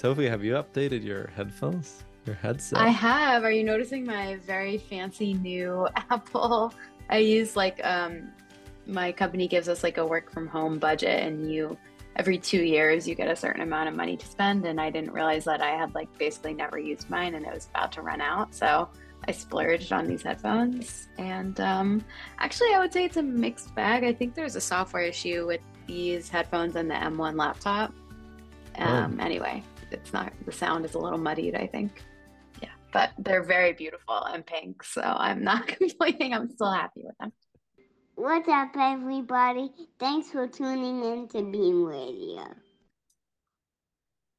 Sophie, have you updated your headphones? Your headset? I have. Are you noticing my very fancy new Apple? I use like um my company gives us like a work from home budget and you every 2 years you get a certain amount of money to spend and I didn't realize that I had like basically never used mine and it was about to run out. So I splurged on these headphones and um actually I would say it's a mixed bag. I think there's a software issue with these headphones and the M1 laptop. Um oh. anyway, it's not the sound is a little muddied, I think. Yeah, but they're very beautiful and pink, so I'm not complaining. I'm still happy with them. What's up, everybody? Thanks for tuning in to Beam Radio.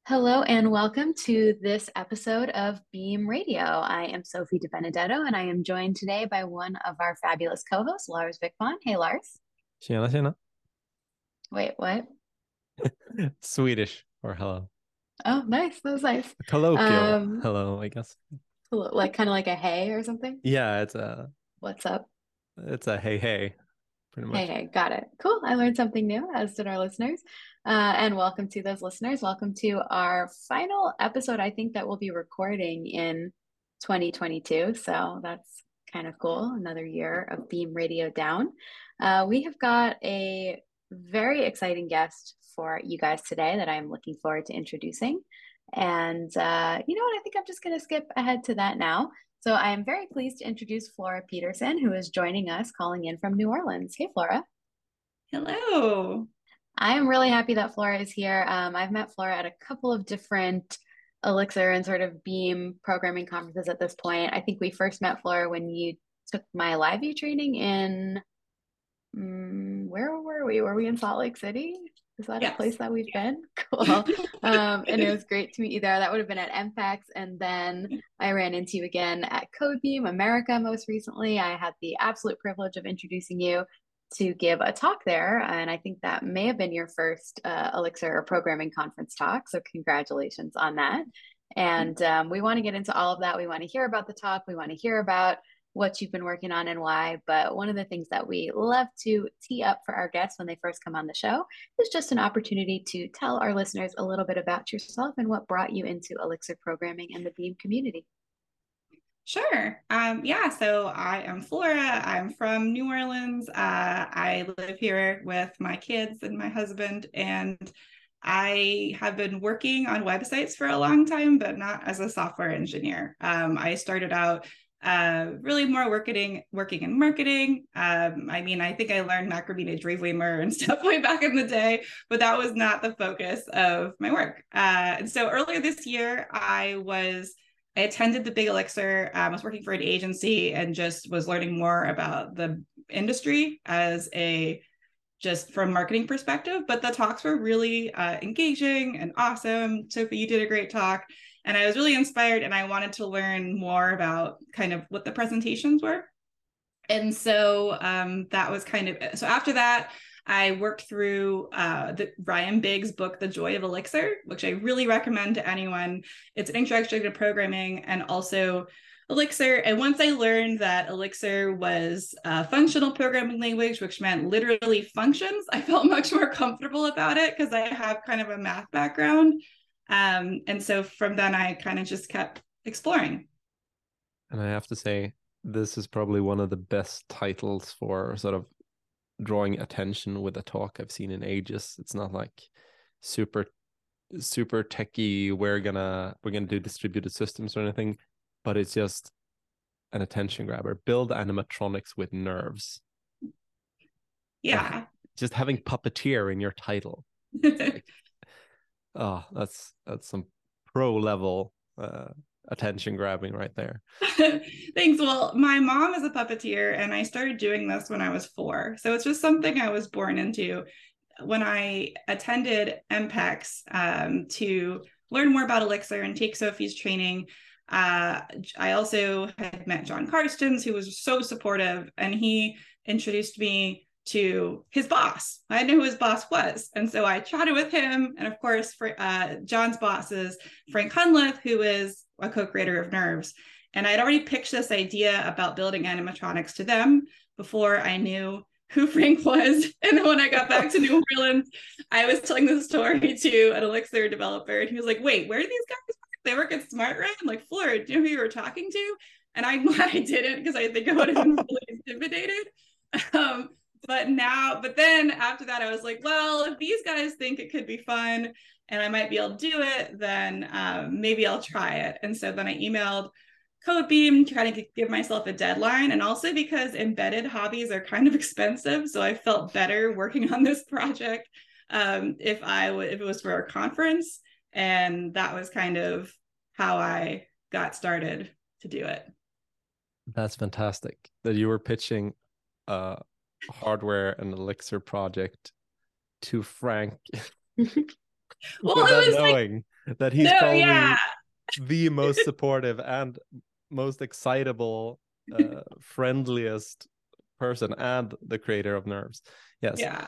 Hello and welcome to this episode of Beam Radio. I am Sophie DiBenedetto and I am joined today by one of our fabulous co-hosts, Lars Wikman. Hey, Lars. Tjena, tjena. Wait, what? Swedish or hello. Oh, nice. That was nice. Colloquial. Um, hello, I guess. Like kind of like a hey or something. Yeah, it's a. What's up? It's a hey hey. Pretty much. Hey hey, got it. Cool. I learned something new, as did our listeners. Uh, and welcome to those listeners. Welcome to our final episode. I think that we'll be recording in 2022. So that's kind of cool. Another year of Beam Radio down. Uh, we have got a very exciting guest for you guys today that I'm looking forward to introducing. And uh, you know what? I think I'm just going to skip ahead to that now. So I am very pleased to introduce Flora Peterson, who is joining us calling in from New Orleans. Hey, Flora. Hello. I am really happy that Flora is here. Um, I've met Flora at a couple of different Elixir and sort of Beam programming conferences at this point. I think we first met Flora when you took my LiveView training in, um, where were we? Were we in Salt Lake City? Is that yes. a place that we've yeah. been? Cool. um, and it was great to meet you there. That would have been at EMPEX. And then I ran into you again at Codebeam America most recently. I had the absolute privilege of introducing you to give a talk there. And I think that may have been your first uh, Elixir or programming conference talk. So congratulations on that. And um, we want to get into all of that. We want to hear about the talk. We want to hear about what you've been working on and why. But one of the things that we love to tee up for our guests when they first come on the show is just an opportunity to tell our listeners a little bit about yourself and what brought you into Elixir programming and the Beam community. Sure. Um, yeah. So I am Flora. I'm from New Orleans. Uh, I live here with my kids and my husband, and I have been working on websites for a long time, but not as a software engineer. Um, I started out uh, really more working working in marketing. Um, I mean, I think I learned Macromedia Dreamweaver and stuff way back in the day, but that was not the focus of my work. Uh, and so earlier this year, I was I attended the Big Elixir. Um, I was working for an agency and just was learning more about the industry as a just from marketing perspective. But the talks were really uh, engaging and awesome. Sophie, you did a great talk. And I was really inspired and I wanted to learn more about kind of what the presentations were. And so um, that was kind of so after that, I worked through uh, the Ryan Bigg's book, The Joy of Elixir, which I really recommend to anyone. It's an introduction to programming and also Elixir. And once I learned that Elixir was a functional programming language, which meant literally functions, I felt much more comfortable about it because I have kind of a math background. Um, and so from then I kind of just kept exploring. And I have to say, this is probably one of the best titles for sort of drawing attention with a talk I've seen in ages. It's not like super super techy we're gonna we're gonna do distributed systems or anything but it's just an attention grabber build animatronics with nerves yeah just having puppeteer in your title like, oh that's that's some pro level uh attention grabbing right there. Thanks. Well my mom is a puppeteer and i started doing this when i was four. So it's just something i was born into. When i attended EMPEX um, to learn more about elixir and take sophie's training uh, i also had met Jon Carstens who was so supportive and he introduced me to his boss. I knew who his boss was. And so I chatted with him. And of course, for uh, Jon's boss is Frank Hunleth, who is a co-creator of Nerves. And I'd already pitched this idea about building animatronics to them before I knew who Frank was. And then when I got back to New Orleans, I was telling the story to an Elixir developer, and he was like, "Wait, where do these guys work? They work at SmartRent?" I'm like, "Flora, do you know who you were talking to?" And I'm glad I didn't because I think I would have been really intimidated. Um, but now, but then after that, I was like, well, if these guys think it could be fun and I might be able to do it, then um, maybe I'll try it. And so then I emailed Codebeam trying to give myself a deadline, and also because embedded hobbies are kind of expensive, so I felt better working on this project um, if I w- if it was for a conference, and that was kind of how I got started to do it. That's fantastic that you were pitching a hardware and elixir project to Frank. well, it was knowing like, that he's no, probably yeah. the most supportive and most excitable, uh, friendliest person and the creator of Nerves. Yes. Yeah.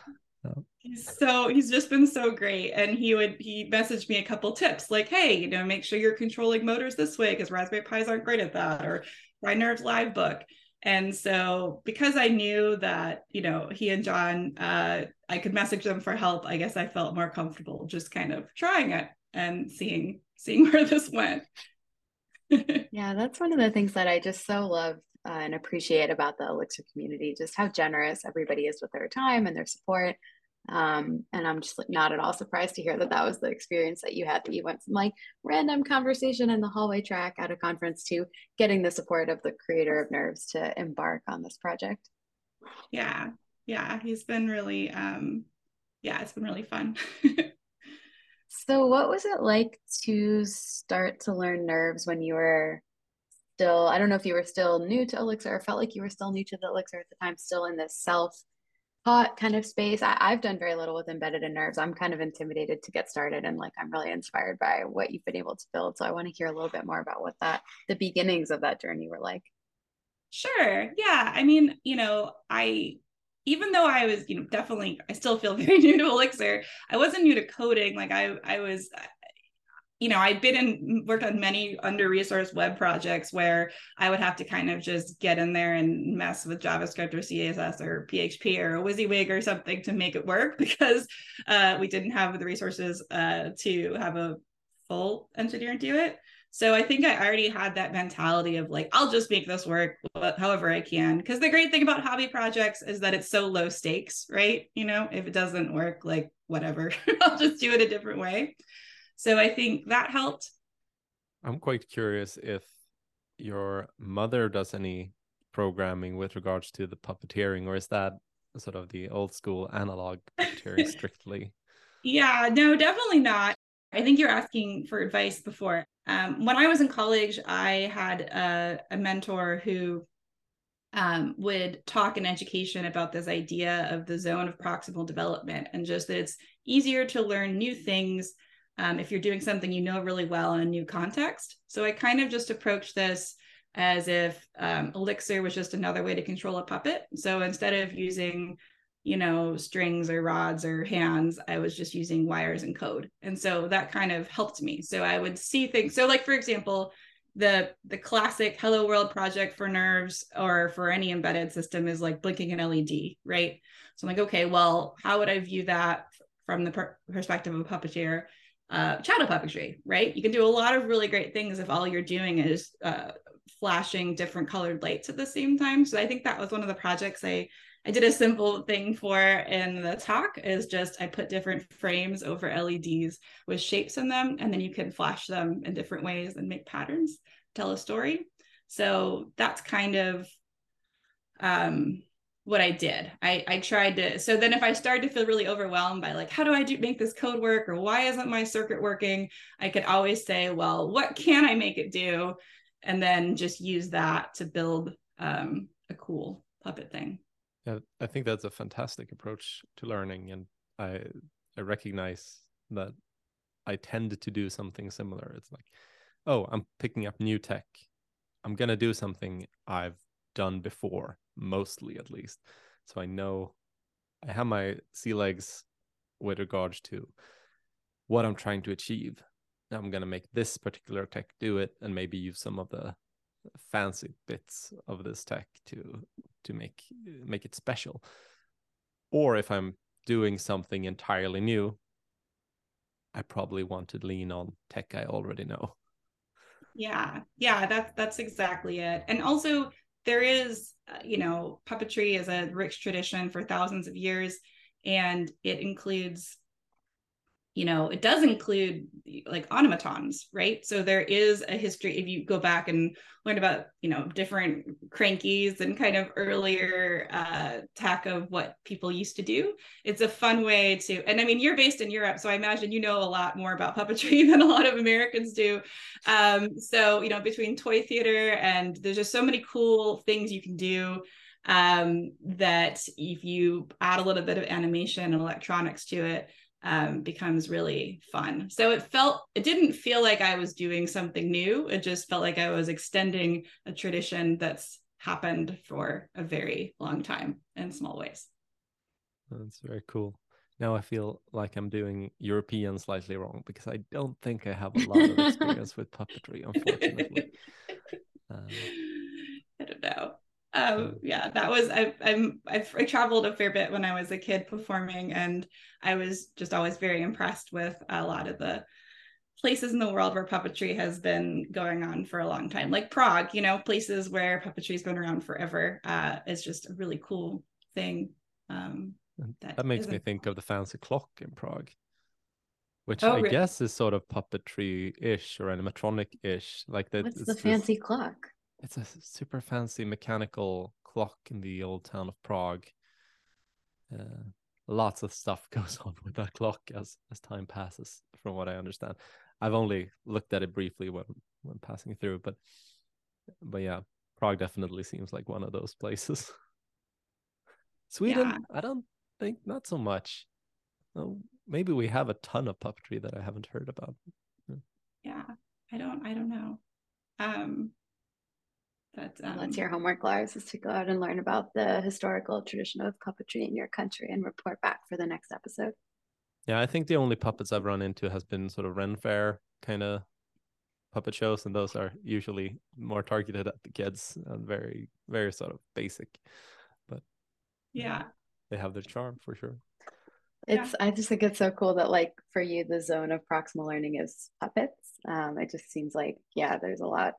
He's so he's just been so great. And he would he messaged me a couple tips like, hey, you know, make sure you're controlling motors this way because Raspberry Pis aren't great at that, or try Nerves Livebook. And so because I knew that, you know, he and Jon uh I could message them for help, I guess I felt more comfortable just kind of trying it and seeing seeing where this went. yeah, that's one of the things that I just so love uh, and appreciate about the Elixir community, just how generous everybody is with their time and their support. Um, and I'm just like not at all surprised to hear that that was the experience that you had, that you went from like random conversation in the hallway track at a conference to getting the support of the creator of Nerves to embark on this project. Yeah, yeah, he's been really, um, yeah, it's been really fun. So, what was it like to start to learn nerves when you were still? I don't know if you were still new to Elixir or felt like you were still new to the Elixir at the time, still in this self taught kind of space. I, have done very little with embedded in nerves. I'm kind of intimidated to get started, and like I'm really inspired by what you've been able to build. So, I want to hear a little bit more about what that the beginnings of that journey were like. Sure. Yeah. I mean, you know, I even though I was, you know, definitely, I still feel very new to Elixir. I wasn't new to coding. Like I, I was, you know, I've been in worked on many under resourced web projects where I would have to kind of just get in there and mess with JavaScript or CSS or PHP or WYSIWYG or something to make it work because uh, we didn't have the resources uh, to have a full engineer do it. So I think I already had that mentality of like, I'll just make this work however I can. Because the great thing about hobby projects is that it's so low stakes, right? You know, if it doesn't work, like whatever, I'll just do it a different way. So I think that helped. I'm quite curious if your mother does any programming with regards to the puppeteering, or is that sort of the old school analog puppeteering strictly? Yeah, no, definitely not. I think you're asking for advice before. Um, when I was in college, I had a, a mentor who um, would talk in education about this idea of the zone of proximal development and just that it's easier to learn new things um, if you're doing something you know really well in a new context. So I kind of just approached this as if um, Elixir was just another way to control a puppet. So instead of using you know, strings or rods or hands. I was just using wires and code. And so that kind of helped me. So I would see things. So like for example, the the classic hello world project for nerves or for any embedded system is like blinking an LED, right? So I'm like, okay, well, how would I view that from the per- perspective of a puppeteer? Uh, shadow puppetry, right? You can do a lot of really great things if all you're doing is uh, flashing different colored lights at the same time. So I think that was one of the projects I I did a simple thing for in the talk is just I put different frames over LEDs with shapes in them, and then you can flash them in different ways and make patterns, tell a story. So that's kind of um, what I did. I, I tried to, so then if I started to feel really overwhelmed by like, how do I do make this code work or why isn't my circuit working? I could always say, well, what can I make it do? And then just use that to build um, a cool puppet thing. Yeah, I think that's a fantastic approach to learning, and I I recognize that I tend to do something similar. It's like, oh, I'm picking up new tech. I'm gonna do something I've done before, mostly at least. So I know I have my sea legs with regards to what I'm trying to achieve. I'm gonna make this particular tech do it, and maybe use some of the fancy bits of this tech to to make make it special or if I'm doing something entirely new, I probably want to lean on tech I already know. Yeah, yeah, that's that's exactly it. And also, there is, uh, you know, puppetry is a rich tradition for thousands of years, and it includes you know it does include like automatons right? So there is a history if you go back and learn about you know different crankies and kind of earlier uh tack of what people used to do it's a fun way to and i mean you're based in europe so i imagine you know a lot more about puppetry than a lot of americans do. Um so you know between toy theater and there's just so many cool things you can do um that if you add a little bit of animation and electronics to it um, becomes really fun. So it felt, it didn't feel like I was doing something new. It just felt like I was extending a tradition that's happened for a very long time in small ways. That's very cool. Now I feel like I'm doing European slightly wrong because I don't think I have a lot of experience with puppetry, unfortunately. Um, I don't know um, yeah, that was I, I'm I've, I traveled a fair bit when I was a kid performing, and I was just always very impressed with a lot of the places in the world where puppetry has been going on for a long time, like Prague. You know, places where puppetry's been around forever. Uh, is just a really cool thing. Um, that, that makes me think of the fancy clock in Prague, which oh, I really? guess is sort of puppetry-ish or animatronic-ish. Like that. What's the fancy this... clock? It's a super fancy mechanical clock in the old town of Prague. Uh, lots of stuff goes on with that clock as as time passes, from what I understand. I've only looked at it briefly when when passing through, but but yeah, Prague definitely seems like one of those places. Sweden, yeah. I don't think not so much. Oh, maybe we have a ton of puppetry that I haven't heard about. Yeah, I don't. I don't know. Um, but um, that's your homework, Lars, is to go out and learn about the historical tradition of puppetry in your country and report back for the next episode. Yeah, I think the only puppets I've run into has been sort of Ren Fair kind of puppet shows, and those are usually more targeted at the kids and very, very sort of basic. But yeah, they have their charm for sure. It's yeah. I just think it's so cool that like for you the zone of proximal learning is puppets. Um, it just seems like yeah, there's a lot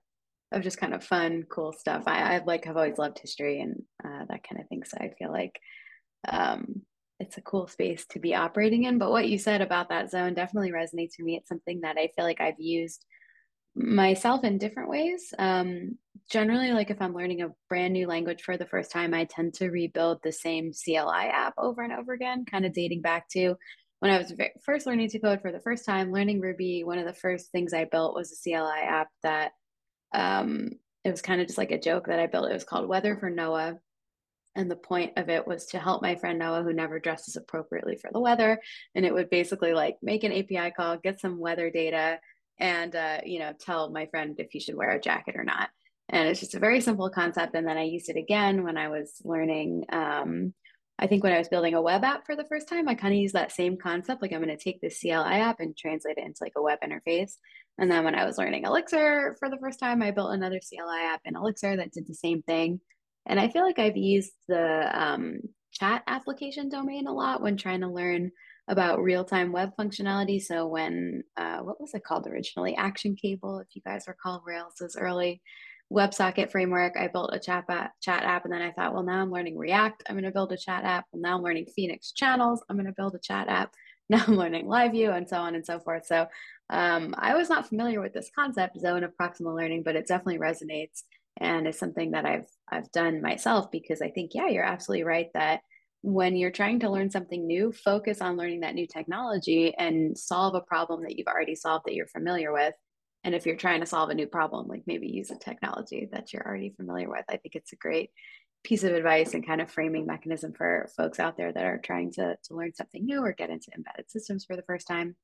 of just kind of fun, cool stuff. I, I like have always loved history and uh, that kind of thing. So I feel like um, it's a cool space to be operating in. But what you said about that zone definitely resonates for me. It's something that I feel like I've used myself in different ways. Um, generally, like if I'm learning a brand new language for the first time, I tend to rebuild the same CLI app over and over again, kind of dating back to when I was first learning to code for the first time, learning Ruby. One of the first things I built was a CLI app that um, it was kind of just like a joke that I built. It was called Weather for Noah. And the point of it was to help my friend Noah, who never dresses appropriately for the weather. And it would basically like make an API call, get some weather data, and uh, you know, tell my friend if he should wear a jacket or not. And it's just a very simple concept. And then I used it again when I was learning um, I think when I was building a web app for the first time, I kind of used that same concept. Like I'm going to take this CLI app and translate it into like a web interface. And then when I was learning Elixir for the first time, I built another CLI app in Elixir that did the same thing. And I feel like I've used the um, chat application domain a lot when trying to learn about real-time web functionality. So when, uh, what was it called originally? Action Cable, if you guys recall Rails's early WebSocket framework. I built a chat app, chat app, and then I thought, well, now I'm learning React. I'm going to build a chat app. Well, now I'm learning Phoenix channels. I'm going to build a chat app. Now I'm learning LiveView, and so on and so forth. So um, I was not familiar with this concept, zone of proximal learning, but it definitely resonates, and it's something that I've I've done myself because I think, yeah, you're absolutely right that when you're trying to learn something new, focus on learning that new technology and solve a problem that you've already solved that you're familiar with and if you're trying to solve a new problem, like maybe use a technology that you're already familiar with. I think it's a great piece of advice and kind of framing mechanism for folks out there that are trying to, to learn something new or get into embedded systems for the first time.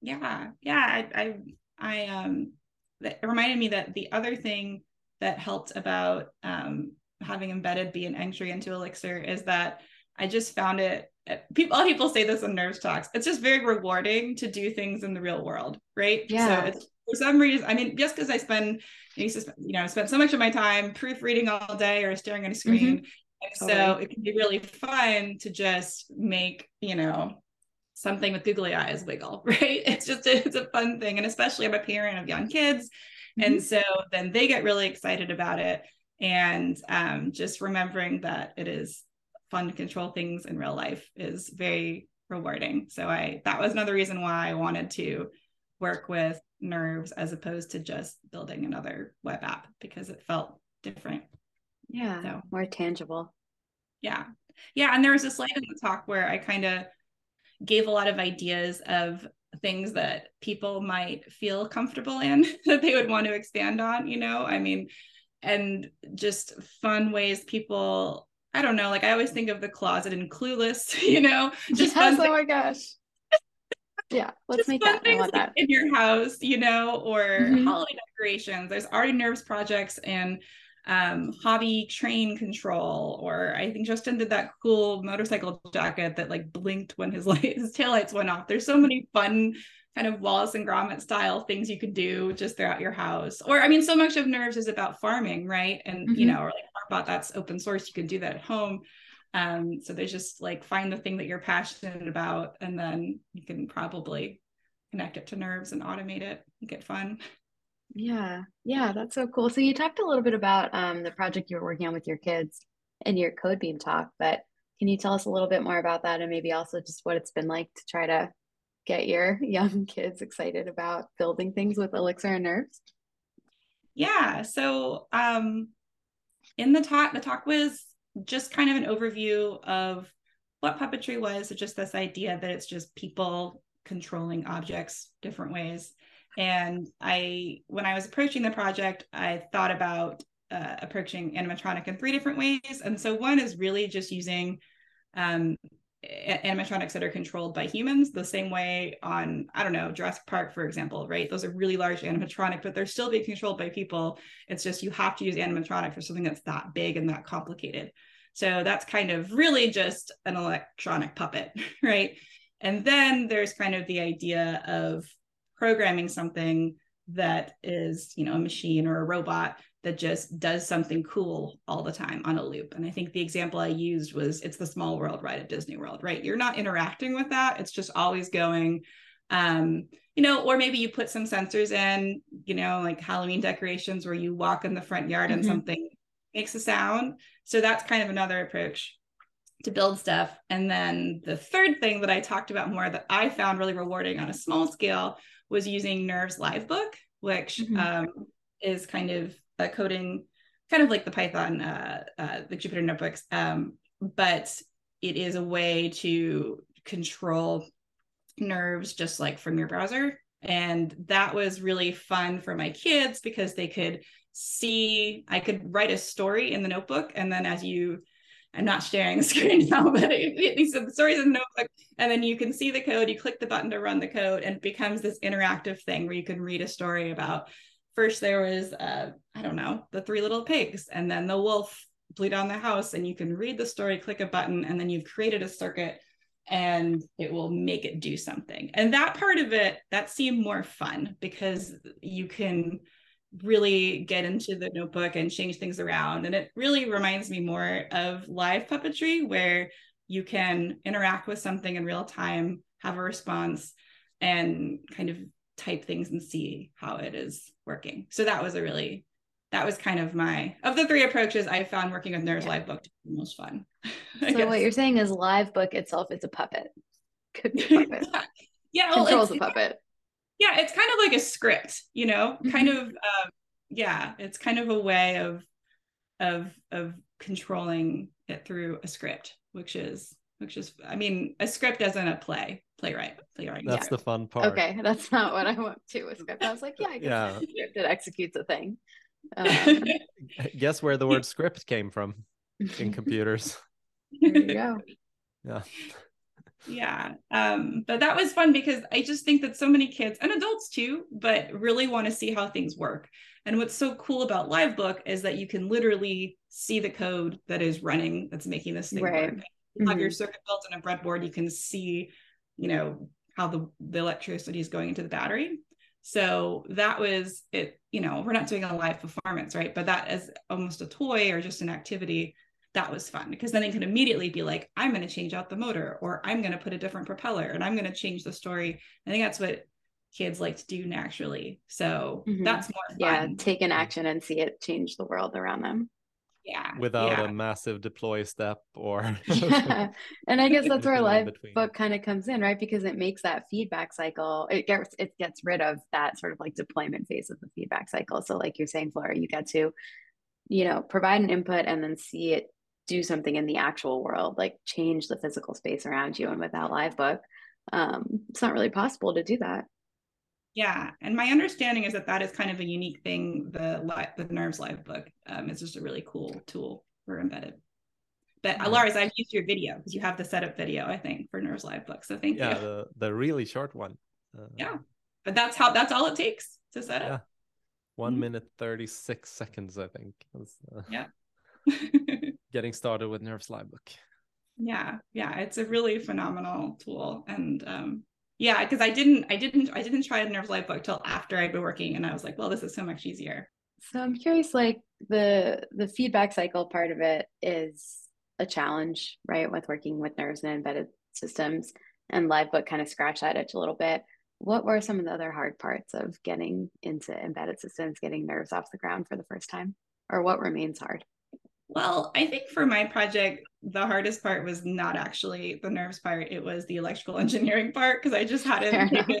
Yeah. Yeah. I, I, I um, it reminded me that the other thing that helped about um, having embedded be an entry into Elixir is that I just found it people, a lot of people say this in nerves talks. It's just very rewarding to do things in the real world, right? Yeah. So it's for some reason, I mean, just because I spend, you know, spend so much of my time proofreading all day or staring at a screen, mm-hmm. And so it can be really fun to just make, you know, something with googly eyes wiggle, right? It's just a, it's a fun thing. And especially I'm a parent of young kids. Mm-hmm. And so then they get really excited about it. And um, just remembering that it is fun to control things in real life is very rewarding. So I that was another reason why I wanted to work with nerves as opposed to just building another web app because it felt different. Yeah, so, more tangible. Yeah. Yeah. And there was a slide in the talk where I kind of gave a lot of ideas of things that people might feel comfortable in that they would want to expand on, you know? I mean, and just fun ways people, I don't know, like I always think of the closet and clueless, you know, just yes, oh my gosh. Yeah, let's just make that. Want that in your house, you know, or mm-hmm. holiday decorations. There's already nerves projects and um, hobby train control, or I think Justin did that cool motorcycle jacket that like blinked when his light, his taillights went off. There's so many fun kind of Wallace and Gromit style things you could do just throughout your house. Or I mean, so much of Nerves is about farming, right? And mm-hmm. you know, or like about that's open source. You can do that at home. Um, so there's just like find the thing that you're passionate about, and then you can probably connect it to Nerves and automate it, make it fun. Yeah, yeah, that's so cool. So you talked a little bit about um, the project you were working on with your kids in your Codebeam talk, but can you tell us a little bit more about that and maybe also just what it's been like to try to get your young kids excited about building things with Elixir and Nerves? Yeah, so um, in the talk, the talk was just kind of an overview of what puppetry was, so just this idea that it's just people controlling objects different ways. And I, when I was approaching the project, I thought about uh, approaching animatronic in three different ways. And so one is really just using um, animatronics that are controlled by humans the same way on i don't know jurassic park for example right? Those are really large animatronic but they're still being controlled by people. It's just you have to use animatronic for something that's that big and that complicated. So that's kind of really just an electronic puppet right? And then there's kind of the idea of programming something that is you know a machine or a robot that just does something cool all the time on a loop. And i think the example i used was it's the small world ride at disney world right? You're not interacting with that. It's just always going um you know or maybe you put some sensors in you know like halloween decorations where you walk in the front yard mm-hmm. and something makes a sound. So that's kind of another approach to build stuff. And then the third thing that i talked about more that i found really rewarding on a small scale was using Nerves Livebook, which mm-hmm. um, is kind of a coding, kind of like the Python, uh, uh, the Jupyter notebooks, um, but it is a way to control nerves just like from your browser. And that was really fun for my kids because they could see, I could write a story in the notebook. And then as you I'm not sharing the screen now, but these are the stories in the notebook. And then you can see the code, you click the button to run the code, and it becomes this interactive thing where you can read a story about first there was uh, I don't know, the three little pigs, and then the wolf blew down the house, and you can read the story, click a button, and then you've created a circuit and it will make it do something. And that part of it, that seemed more fun because you can really get into the notebook and change things around. And it really reminds me more of live puppetry where you can interact with something in real time, have a response, and kind of type things and see how it is working. So that was a really that was kind of my of the three approaches I found working with Nerves yeah. Livebook to be the most fun. so what you're saying is Livebook itself is a puppet. Could be a puppet. yeah, well, controls a puppet yeah it's kind of like a script you know mm-hmm. kind of um, yeah it's kind of a way of of of controlling it through a script which is which is i mean a script isn't a play playwright playwright that's the fun part okay that's not what i want to a script i was like yeah i guess yeah. script it executes a thing um, guess where the word script came from in computers there you go yeah yeah um but that was fun because i just think that so many kids and adults too but really want to see how things work and what's so cool about livebook is that you can literally see the code that is running that's making this thing right. work you mm-hmm. have your mm-hmm. circuit built on a breadboard you can see you know how the, the electricity is going into the battery so that was it you know we're not doing a live performance right but that is almost a toy or just an activity that was fun because then it could immediately be like, I'm going to change out the motor or I'm going to put a different propeller and I'm going to change the story. I think that's what kids like to do naturally. So Mhm. that's more fun. Yeah, take an action and see it change the world around them. Yeah. without yeah. a massive deploy step or Yeah. And I guess that's where live book kind of comes in, right? Because it makes that feedback cycle. It gets it gets rid of that sort of like deployment phase of the feedback cycle. So like you're saying, Flora, you get to, you know, provide an input and then see it do something in the actual world, like change the physical space around you. And without Livebook, um, it's not really possible to do that. Yeah, and my understanding is that that is kind of a unique thing. The li- the Nerves Livebook um, is just a really cool tool for embedded. But uh, Yeah. Lars, I've used your video because you have the setup video, I think, for Nerves Live book. So thank yeah you. the the really short one uh, Yeah. But that's how that's all it takes to set up. Yeah. one Mhm. minute 36 seconds i think uh, Yeah. getting started with nerves Livebook yeah, yeah, it's a really phenomenal tool, and um, yeah, because I didn't, I didn't, I didn't try the Nerves Livebook till after I'd been working, and I was like, well, this is so much easier. So I'm curious, like the the feedback cycle part of it is a challenge, right? With working with nerves and embedded systems, and live book kind of scratched that itch a little bit. What were some of the other hard parts of getting into embedded systems, getting nerves off the ground for the first time, or what remains hard? Well, I think for my project, the hardest part was not actually the nerves part; it was the electrical engineering part because I just hadn't taken,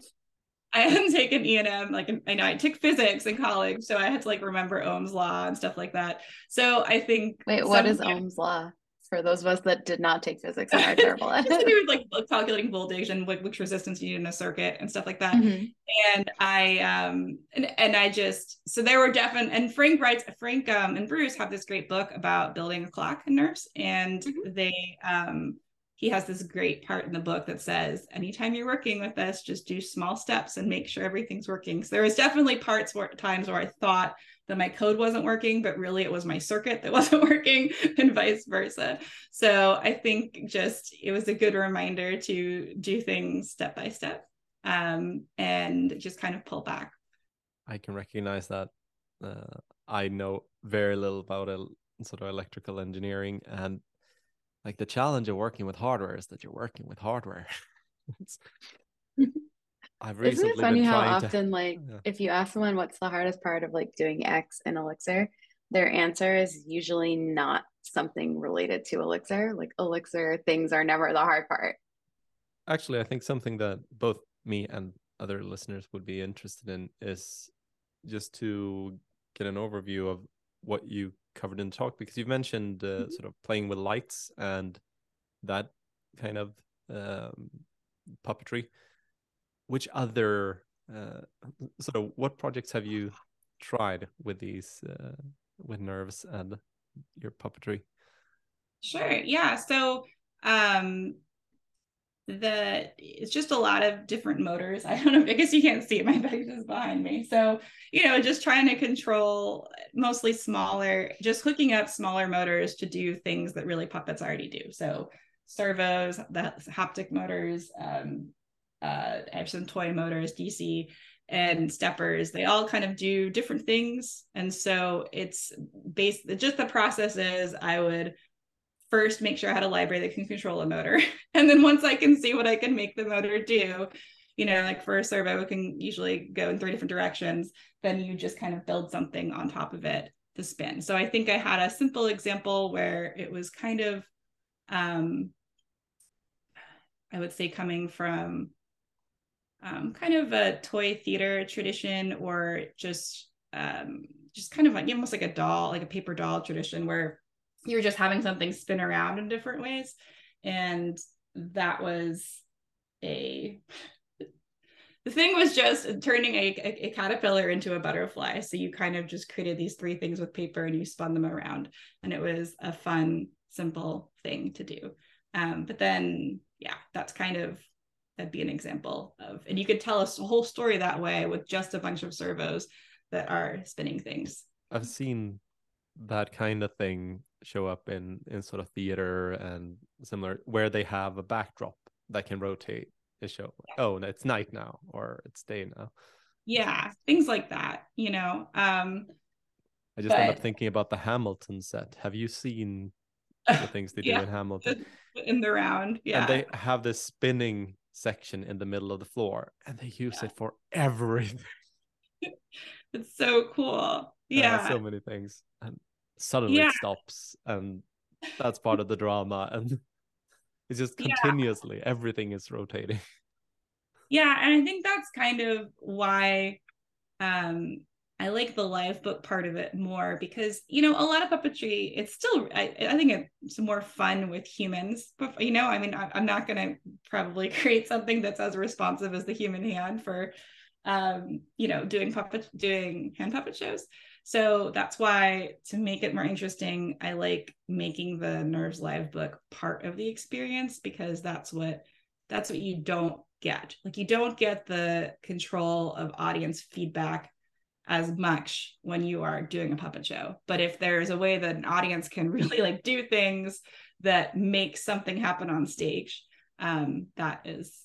I hadn't taken E and M. Like I know I took physics in college, so I had to like remember Ohm's law and stuff like that. So I think Wait, what is Ohm's law? For those of us that did not take physics and are terrible at it. do with like calculating voltage and what which resistance you need in a circuit and stuff like that. Mhm. and I um and, and I just so there were definite and Frank writes Frank um and Bruce have this great book about building a clock in nerves and Mhm. they um he has this great part in the book that says anytime you're working with this just do small steps and make sure everything's working so there was definitely parts where times where I thought that my code wasn't working but really it was my circuit that wasn't working and vice versa so I think just it was a good reminder to do things step by step um, and just kind of pull back. i can recognize that uh, i know very little about el- sort of electrical engineering and like the challenge of working with hardware is that you're working with hardware I've Isn't it funny how trying to often, like, Yeah. if you ask someone what's the hardest part of like doing X in Elixir, their answer is usually not something related to Elixir. Like Elixir things are never the hard part. actually i think something that both me and other listeners would be interested in is just to get an overview of what you covered in the talk because you've mentioned uh, Mhm. sort of playing with lights and that kind of um, puppetry which other uh, of what projects have you tried with these uh, with nerves and your puppetry Sure. Yeah. So um the it's just a lot of different motors. I don't know. I guess you can't see it. My bag is behind me. So, you know, just trying to control mostly smaller, just hooking up smaller motors to do things that really puppets already do. So servos, the haptic motors, um, uh, I have some toy motors, DC and steppers. They all kind of do different things. And so it's based just the process is I would first make sure I had a library that can control a motor. And then once I can see what I can make the motor do, you know, like for a servo, it can usually go in three different directions. Then you just kind of build something on top of it to spin. So I think I had a simple example where it was kind of, um, I would say, coming from um, kind of a toy theater tradition or just um, just kind of like almost like a doll, like a paper doll tradition where you're just having something spin around in different ways. And that was a the thing was just turning a, a, a caterpillar into a butterfly. So you kind of just created these three things with paper and you spun them around. And it was a fun, simple thing to do. Um, but then, yeah, that's kind of that'd be an example of, and you could tell a whole story that way with just a bunch of servos that are spinning things. I've seen that kind of thing show up in in sort of theater and similar where they have a backdrop that can rotate the show. Oh, it's night now or it's day now. Yeah, things like that, you know. Um, I just end up thinking about the Hamilton set. Have you seen the things they do in Hamilton. in the round. Yeah. And they have this spinning section in the middle of the floor and they use it for everything. it's so cool. Uh, Yeah. so many things. And suddenly Yeah. it stops and that's part of the drama and it's just Yeah. continuously everything is rotating. yeah and i think that's kind of why um i like the Livebook part of it more because you know a lot of puppetry it's still i, I think it's more fun with humans but you know i mean I, i'm not going to probably create something that's as responsive as the human hand for um you know doing puppet doing hand puppet shows so that's why to make it more interesting i like making the nerves live book part of the experience because that's what that's what you don't get. Like you don't get the control of audience feedback as much when you are doing a puppet show. But if there's a way that an audience can really like do things that make something happen on stage, um, that is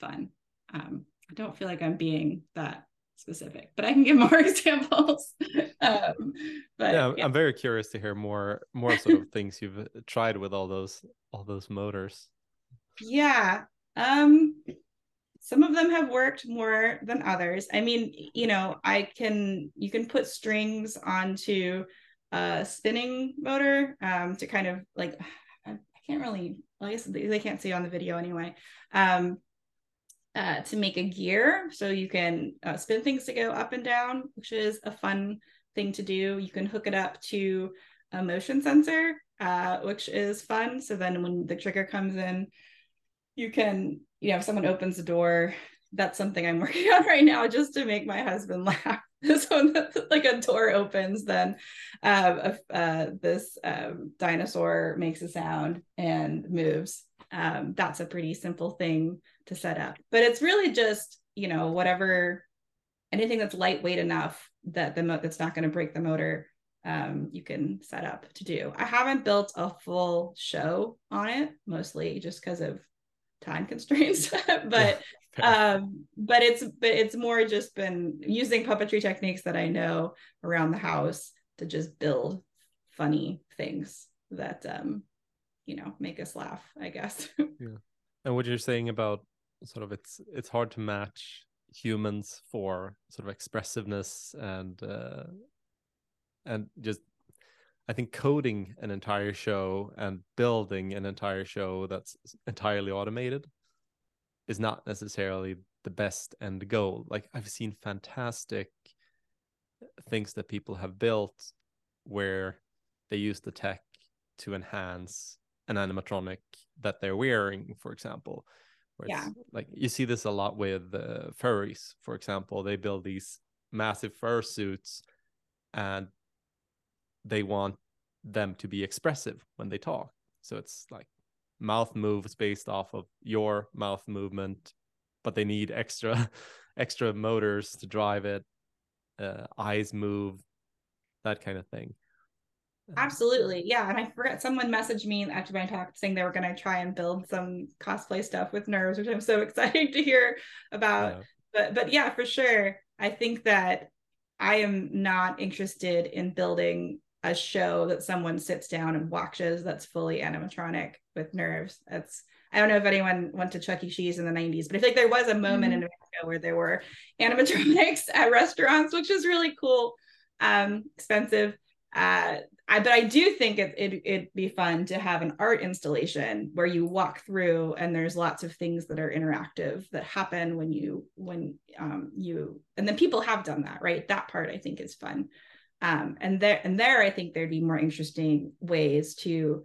fun. Um, I don't feel like I'm being that specific, but I can give more examples. um, but yeah, I'm- yeah. I'm very curious to hear more more sort of things you've tried with all those all those motors. Yeah. Um some of them have worked more than others. I mean, you know, I can you can put strings onto a spinning motor um to kind of like I, can't really I guess they, they can't see on the video anyway. Um uh, to make a gear so you can uh, spin things to go up and down which is a fun thing to do you can hook it up to a motion sensor uh, which is fun so then when the trigger comes in you can you know if someone opens the door that's something i'm working on right now just to make my husband laugh. So like a door opens then uh, uh, this um, dinosaur makes a sound and moves. Um, that's a pretty simple thing to set up. But it's really just you know whatever anything that's lightweight enough that the mo- that's not going to break the motor um, you can set up to do. I haven't built a full show on it mostly just because of time constraints but um but it's but it's more just been using puppetry techniques that i know around the house to just build funny things that um you know make us laugh i guess Yeah. And what you're saying about sort of it's it's hard to match humans for sort of expressiveness and uh and just I think coding an entire show and building an entire show that's entirely automated is not necessarily the best end goal. Like I've seen fantastic things that people have built where they use the tech to enhance an animatronic that they're wearing, for example. Yeah. like you see this a lot with uh, furries, for example. They build these massive fur suits and they want them to be expressive when they talk. So it's like mouth moves based off of your mouth movement, but they need extra extra motors to drive it. Uh, eyes move, that kind of thing. Absolutely yeah and i forgot someone messaged me after my talk saying they were going to try and build some cosplay stuff with nerves which i'm so excited to hear about yeah. but but yeah for sure i think that i am not interested in building a show that someone sits down and watches that's fully animatronic with nerves. That's i don't know if anyone went to chuck e. Cheese in the 90s but i think there was a moment in america where there were animatronics at restaurants which is really cool um expensive. Uh I, but I do think it, it it'd be fun to have an art installation where you walk through and there's lots of things that are interactive that happen when you when um, you and then people have done that right? That part I think is fun um, and there and there I think there'd be more interesting ways to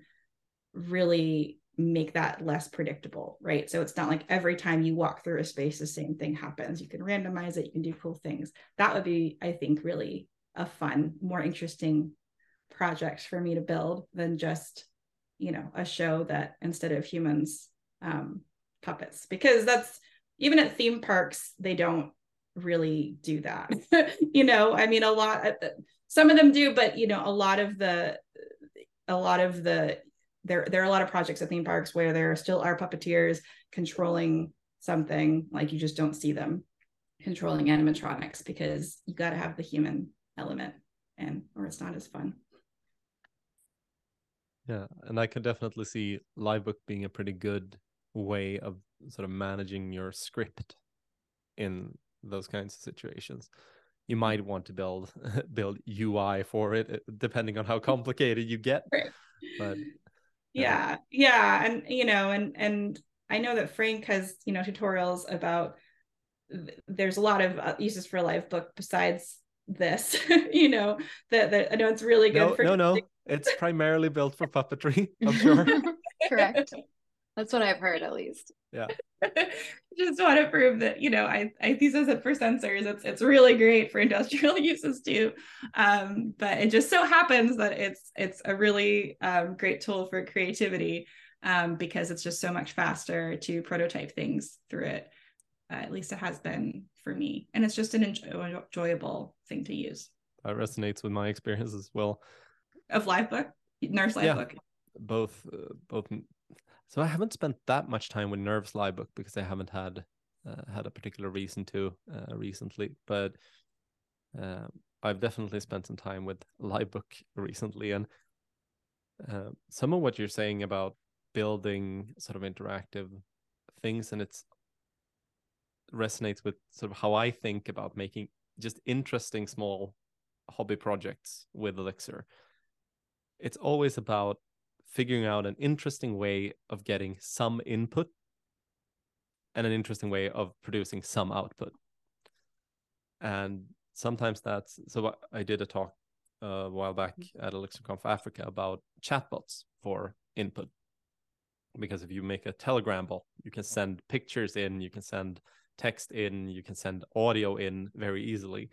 really make that less predictable right? So it's not like every time you walk through a space the same thing happens. You can randomize it you can do cool things. That would be I think really a fun more interesting project for me to build than just you know a show that instead of humans um puppets. Because that's even at theme parks they don't really do that. You know i mean a lot some of them do but you know a lot of the a lot of the there there are a lot of projects at theme parks where there still are puppeteers controlling something like you just don't see them controlling animatronics because you got to have the human element and or it's not as fun Yeah, and I can definitely see Livebook being a pretty good way of sort of managing your script in those kinds of situations. You might want to build build UI for it, eh, depending on how complicated you get. Right. But yeah, yeah, and you know, and and I know that Frank has you know tutorials about. There's a lot of uh, uses for Livebook besides this. you know that that I know it's really good no, for. No, no, it's primarily built for puppetry. I'm sure. Correct. That's what I've heard, at least. Yeah. Just want to prove that you know I I thesis it for sensors. It's it's really great for industrial uses too, um, but it just so happens that it's it's a really um, great tool for creativity um, because it's just so much faster to prototype things through it. Uh, at least it has been for me, and it's just an enjoy- enjoyable thing to use. That resonates with my experience as well. Of Livebook, Nerves live Yeah. book. Both, uh, both. So I haven't spent that much time with Nerves Livebook because I haven't had uh, had a particular reason to uh, recently, but uh, I've definitely spent some time with Livebook recently, and uh, some of what you're saying about building sort of interactive things, and it's resonates with sort of how I think about making just interesting small hobby projects with Elixir. It's always about figuring out an interesting way of getting some input and an interesting way of producing some output. And sometimes that's so I did a talk uh, a while back at ElixirConf Africa about chatbots for input. Because if you make a Telegram bot, you can send pictures in, you can send text in, you can send audio in very easily.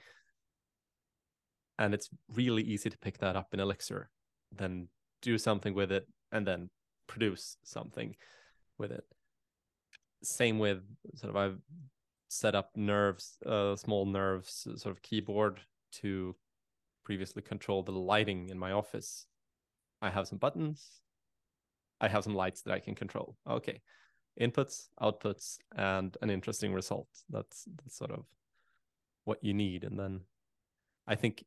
And it's really easy to pick that up in Elixir, then do something with it, and then produce something with it. Same with sort of I've set up nerves, uh, small nerves, sort of keyboard to previously control the lighting in my office. I have some buttons. I have some lights that I can control. Okay, inputs, outputs, and an interesting result. That's, that's sort of what you need. And then I think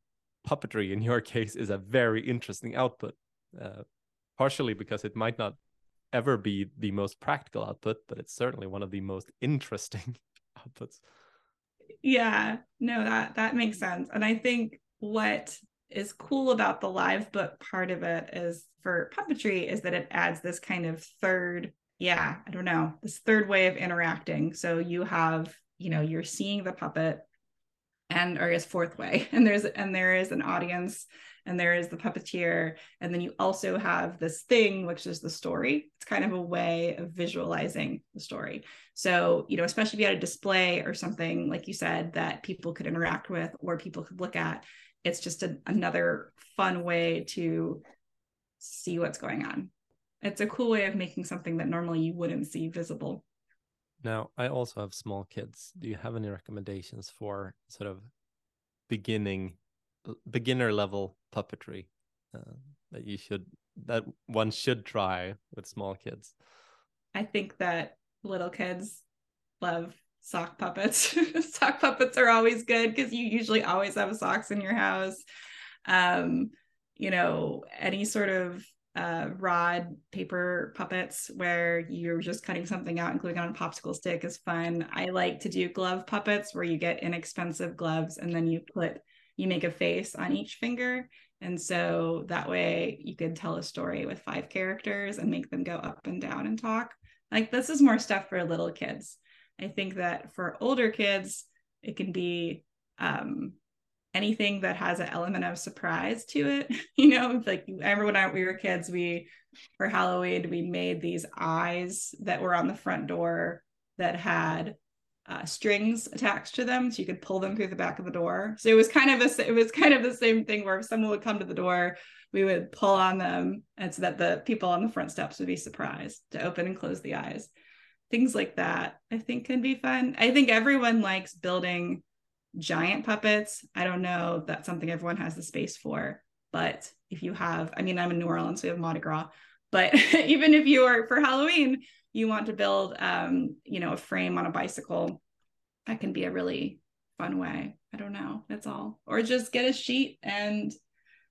puppetry in your case is a very interesting output, uh, partially because it might not ever be the most practical output, but it's certainly one of the most interesting outputs. Yeah, no, that that makes sense. And I think what is cool about the Livebook part of it is for puppetry is that it adds this kind of third, yeah, I don't know, this third way of interacting. So you have, you know, you're seeing the puppet and or I guess fourth way. And there's and there is an audience and there is the puppeteer. And then you also have this thing, which is the story. It's kind of a way of visualizing the story. So, you know, especially if you had a display or something, like you said, that people could interact with or people could look at, it's just a, another fun way to see what's going on. It's a cool way of making something that normally you wouldn't see visible. Now, I also have small kids. Do you have any recommendations for sort of beginning, beginner level puppetry uh, that you should, that one should try with small kids? I think that little kids love sock puppets. sock puppets are always good because you usually always have socks in your house. Um, you know, any sort of uh, rod paper puppets where you're just cutting something out and gluing on a popsicle stick is fun. I like to do glove puppets where you get inexpensive gloves and then you put you make a face on each finger. And so that way you could tell a story with five characters and make them go up and down and talk. Like this is more stuff for little kids. I think that for older kids, it can be um, anything that has an element of surprise to it. You know, like I remember when I, we were kids, we for Halloween we made these eyes that were on the front door that had uh, strings attached to them, so you could pull them through the back of the door. So it was kind of a it was kind of the same thing where if someone would come to the door, we would pull on them, and so that the people on the front steps would be surprised to open and close the eyes. Things like that, I think, can be fun. I think everyone likes building giant puppets. I don't know if that's something everyone has the space for, but if you have, I mean, I'm in New Orleans, so we have Mardi Gras, but even if you are for Halloween, you want to build, um, you know, a frame on a bicycle, that can be a really fun way. I don't know. That's all. Or just get a sheet and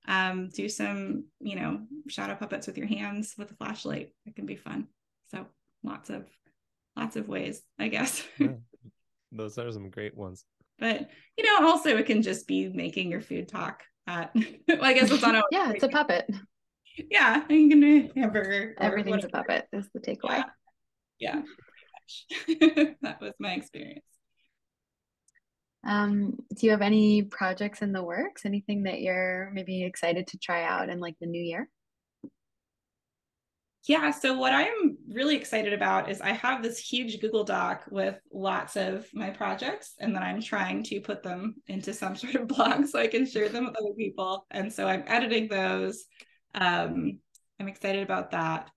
um, do some, you know, shadow puppets with your hands with a flashlight. It can be fun. So lots of lots of ways, I guess. Yeah. Those are some great ones. But you know, also it can just be making your food talk. At, well, I guess it's on a yeah, it's a puppet. yeah. You can do hamburger. Everything's a puppet. Is the takeaway. Yeah. that was my experience. Um, do you have any projects in the works? Anything that you're maybe excited to try out in like the new year? Yeah, so what I'm really excited about is I have this huge Google Doc with lots of my projects, and then I'm trying to put them into some sort of blog so I can share them with other people. And so I'm editing those. Um, I'm excited about that.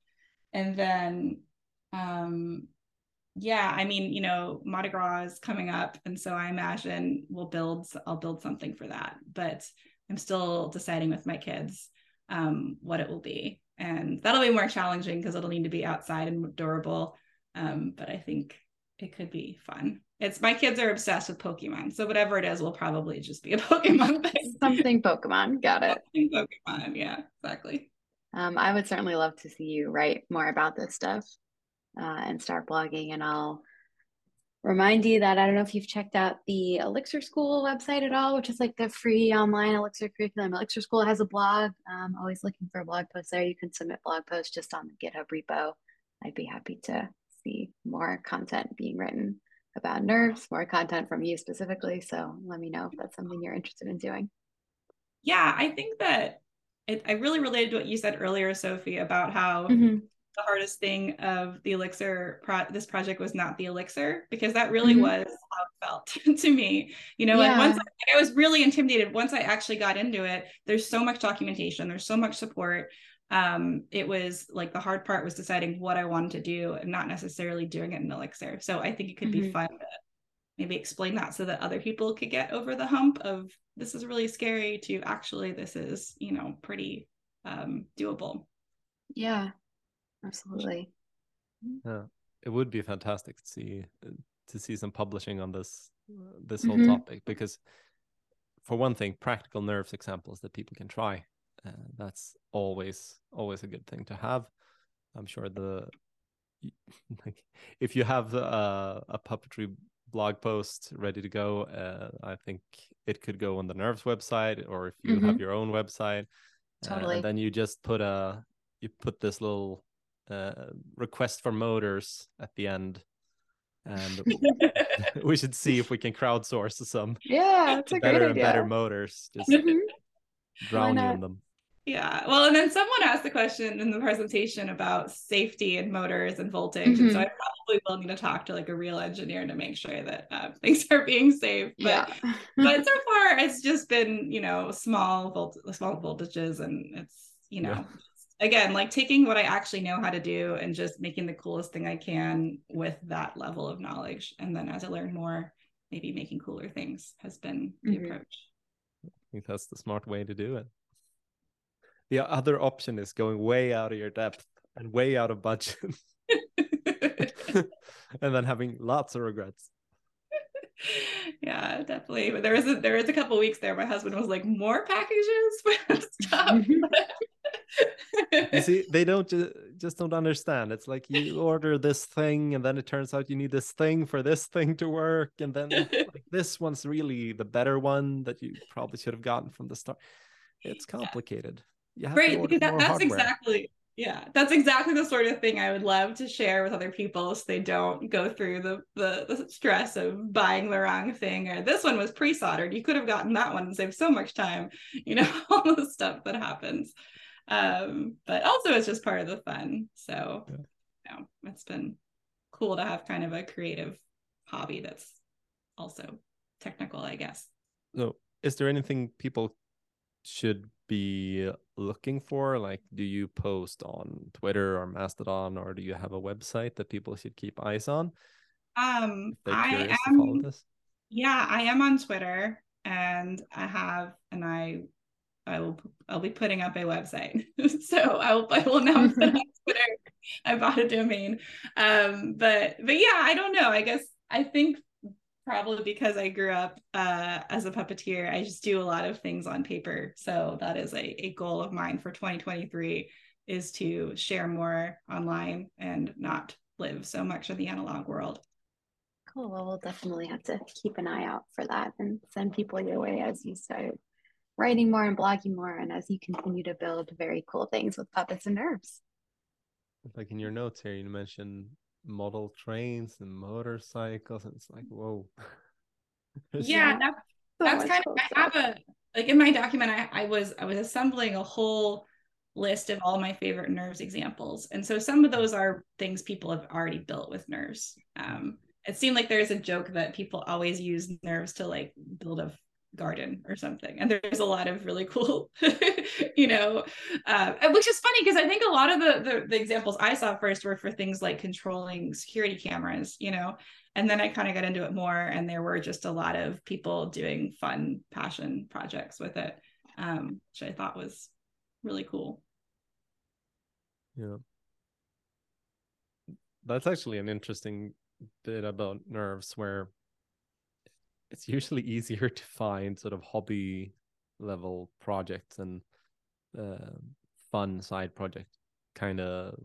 And then, um, yeah, I mean, you know, Mardi Gras is coming up, and so I imagine we'll build, I'll build something for that. But I'm still deciding with my kids um, what it will be and that'll be more challenging because it'll need to be outside and durable um, but i think it could be fun it's my kids are obsessed with pokemon so whatever it is will probably just be a pokemon thing Something Pokemon. Got it. Something pokemon yeah exactly Um, I would certainly love to see you write more about this stuff uh, and start blogging. And I'll remind you that I don't know if you've checked out the Elixir School website at all, which is like the free online Elixir curriculum. Elixir School has a blog. I'm always looking for blog posts there. You can submit blog posts just on the GitHub repo. I'd be happy to see more content being written about nerves, more content from you specifically. So let me know if that's something you're interested in doing. yeah i think that it, i really related to what you said earlier sophie about how Mhm. The hardest thing of the elixir pro- this project was not the elixir because that really Mhm. was how it felt to me. You know and once I, I was really intimidated once i actually got into it. There's so much documentation there's so much support. Um it was like the hard part was deciding what i wanted to do and not necessarily doing it in elixir. So i think it could be Mhm. fun to maybe explain that so that other people could get over the hump of this is really scary to actually this is you know pretty um doable. Yeah, absolutely. Yeah, it would be fantastic to see uh, to see some publishing on this uh, this whole Mhm. topic because, for one thing, practical nerves examples that people can try. Uh, that's always always a good thing to have. I'm sure the like if you have a, a puppetry blog post ready to go, uh, I think it could go on the Nerves website, or if you have your own website, uh, Totally. and then you just put a you put this little uh, request for motors at the end, and we should see if we can crowdsource some Yeah, that's a great better and better motors. Just Mhm. drown you in them. Yeah. Well, and then someone asked the question in the presentation about safety and motors and voltage. And so Mhm. I probably will need to talk to like a real engineer to make sure that uh, things are being safe. But Yeah. but so far it's just been, you know, small volt small voltages and it's, you know, Yeah. Again, like taking what I actually know how to do and just making the coolest thing I can with that level of knowledge. And then as I learn more, maybe making cooler things has been the Mhm. approach. I think that's the smart way to do it. The other option is going way out of your depth and way out of budget, and then having lots of regrets. yeah, definitely. But there was a there was a couple weeks there. My husband was like, "More packages for stuff." You see, they don't ju- just don't understand. It's like you order this thing, and then it turns out you need this thing for this thing to work, and then like, this one's really the better one that you probably should have gotten from the start. It's complicated. Yeah. right, that, that's hardware. exactly yeah, that's exactly the sort of thing I would love to share with other people, so they don't go through the the, the stress of buying the wrong thing. Or this one was pre-soldered. You could have gotten that one and saved so much time. You know, all the stuff that happens. Um, but also it's just part of the fun. So Yeah. you know, it's been cool to have kind of a creative hobby that's also technical, I guess. So, is there anything people should be looking for? Like, do you post on Twitter or Mastodon, or do you have a website that people should keep eyes on Um, I am this? Yeah, I am on Twitter and I have and I I will I'll be putting up a website. so I will I will now that on Twitter. I bought a domain. Um but but yeah, I don't know. I guess I think probably because I grew up uh, as a puppeteer. I just do a lot of things on paper. So that is a, a goal of mine for 2023 is to share more online and not live so much in the analog world. Cool. Well, we'll definitely have to keep an eye out for that and send people your way as you start writing more and blogging more and as you continue to build very cool things with puppets and nerves. Like in your notes here, you mentioned model trains and motorcycles, and it's like, whoa. yeah, that's, that's kind of I have a like in my document, I, I was I was assembling a whole list of all my favorite nerves examples. And so some of those are things people have already built with nerves. Um, it seemed like there's a joke that people always use nerves to like build a garden or something. And there's a lot of really cool you know uh, which is funny because i think a lot of the, the, the examples i saw first were for things like controlling security cameras you know and then i kind of got into it more and there were just a lot of people doing fun passion projects with it um, which i thought was really cool. Yeah. That's actually an interesting bit about nerves where it's usually easier to find sort of hobby level projects and uh, fun side project kind of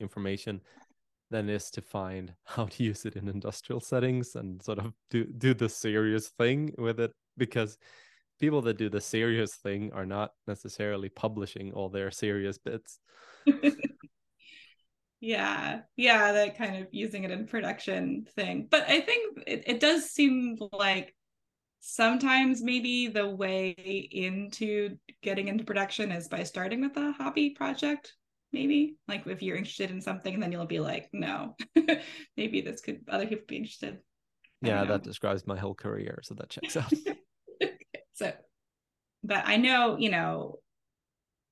information than is to find how to use it in industrial settings and sort of do do the serious thing with it because people that do the serious thing are not necessarily publishing all their serious bits yeah yeah that kind of using it in production thing. But i think it, it does seem like sometimes maybe the way into getting into production is by starting with a hobby project maybe. Like if you're interested in something then you'll be like no maybe this could other people be interested. Yeah that describes my whole career so that checks out. So but i know you know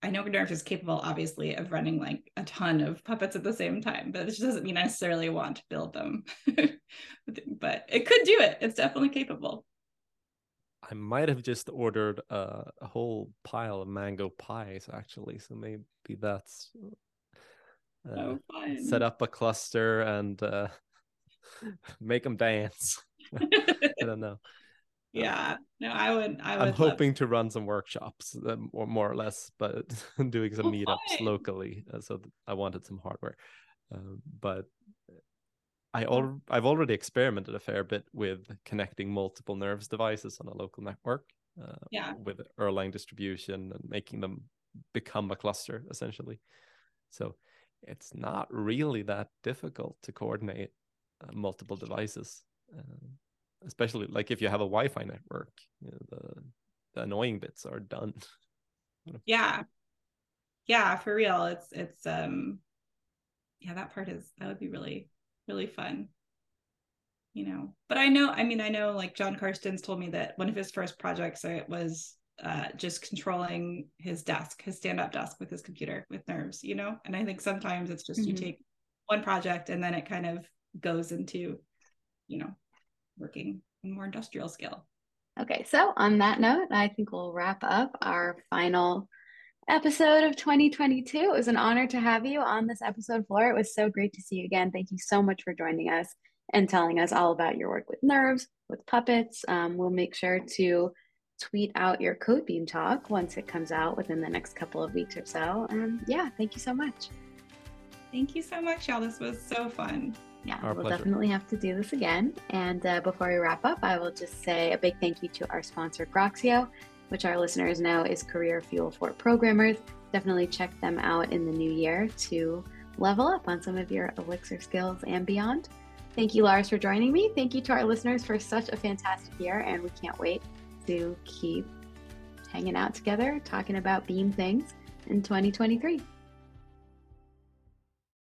I know Nerve is capable, obviously, of running like a ton of puppets at the same time, but it just doesn't mean I necessarily want to build them. but it could do it. It's definitely capable. I might have just ordered a, a whole pile of Mango Pis, actually. So maybe that's uh, oh, set up a cluster and uh, make them dance. I don't know yeah no i would i would i'm hoping to. run some workshops um, or more or less but doing some oh, meetups fine. locally uh, so i wanted some hardware. Uh, but i al- i've already experimented a fair bit with connecting multiple nerves devices on a local network uh, yeah. with erlang distribution and making them become a cluster essentially. So it's not really that difficult to coordinate uh, multiple devices especially like if you have a Wi-Fi network, you know, the the annoying bits are done. yeah, yeah, for real. It's it's um, yeah, that part is that would be really really fun. You know, but I know, I mean, I know like Jon Carstens told me that one of his first projects uh, was uh, just controlling his desk, his stand-up desk with his computer with nerves, you know. And I think sometimes it's just mm-hmm. you take one project and then it kind of goes into, you know, working in more industrial scale. Okay, so on that note, I think we'll wrap up our final episode of 2022. It was an honor to have you on this episode, Flora. It was so great to see you again. Thank you so much for joining us and telling us all about your work with nerves, with puppets. Um, we'll make sure to tweet out your Code BEAM talk once it comes out within the next couple of weeks or so. And yeah, thank you so much. Thank you so much, y'all. This was so fun. Yeah, our we'll pleasure. definitely have to do this again. And uh, before we wrap up, I will just say a big thank you to our sponsor, Groxio, which our listeners know is career fuel for programmers. Definitely check them out in the new year to level up on some of your Elixir skills and beyond. Thank you, Lars, for joining me. Thank you to our listeners for such a fantastic year, and we can't wait to keep hanging out together, talking about Beam things in 2023.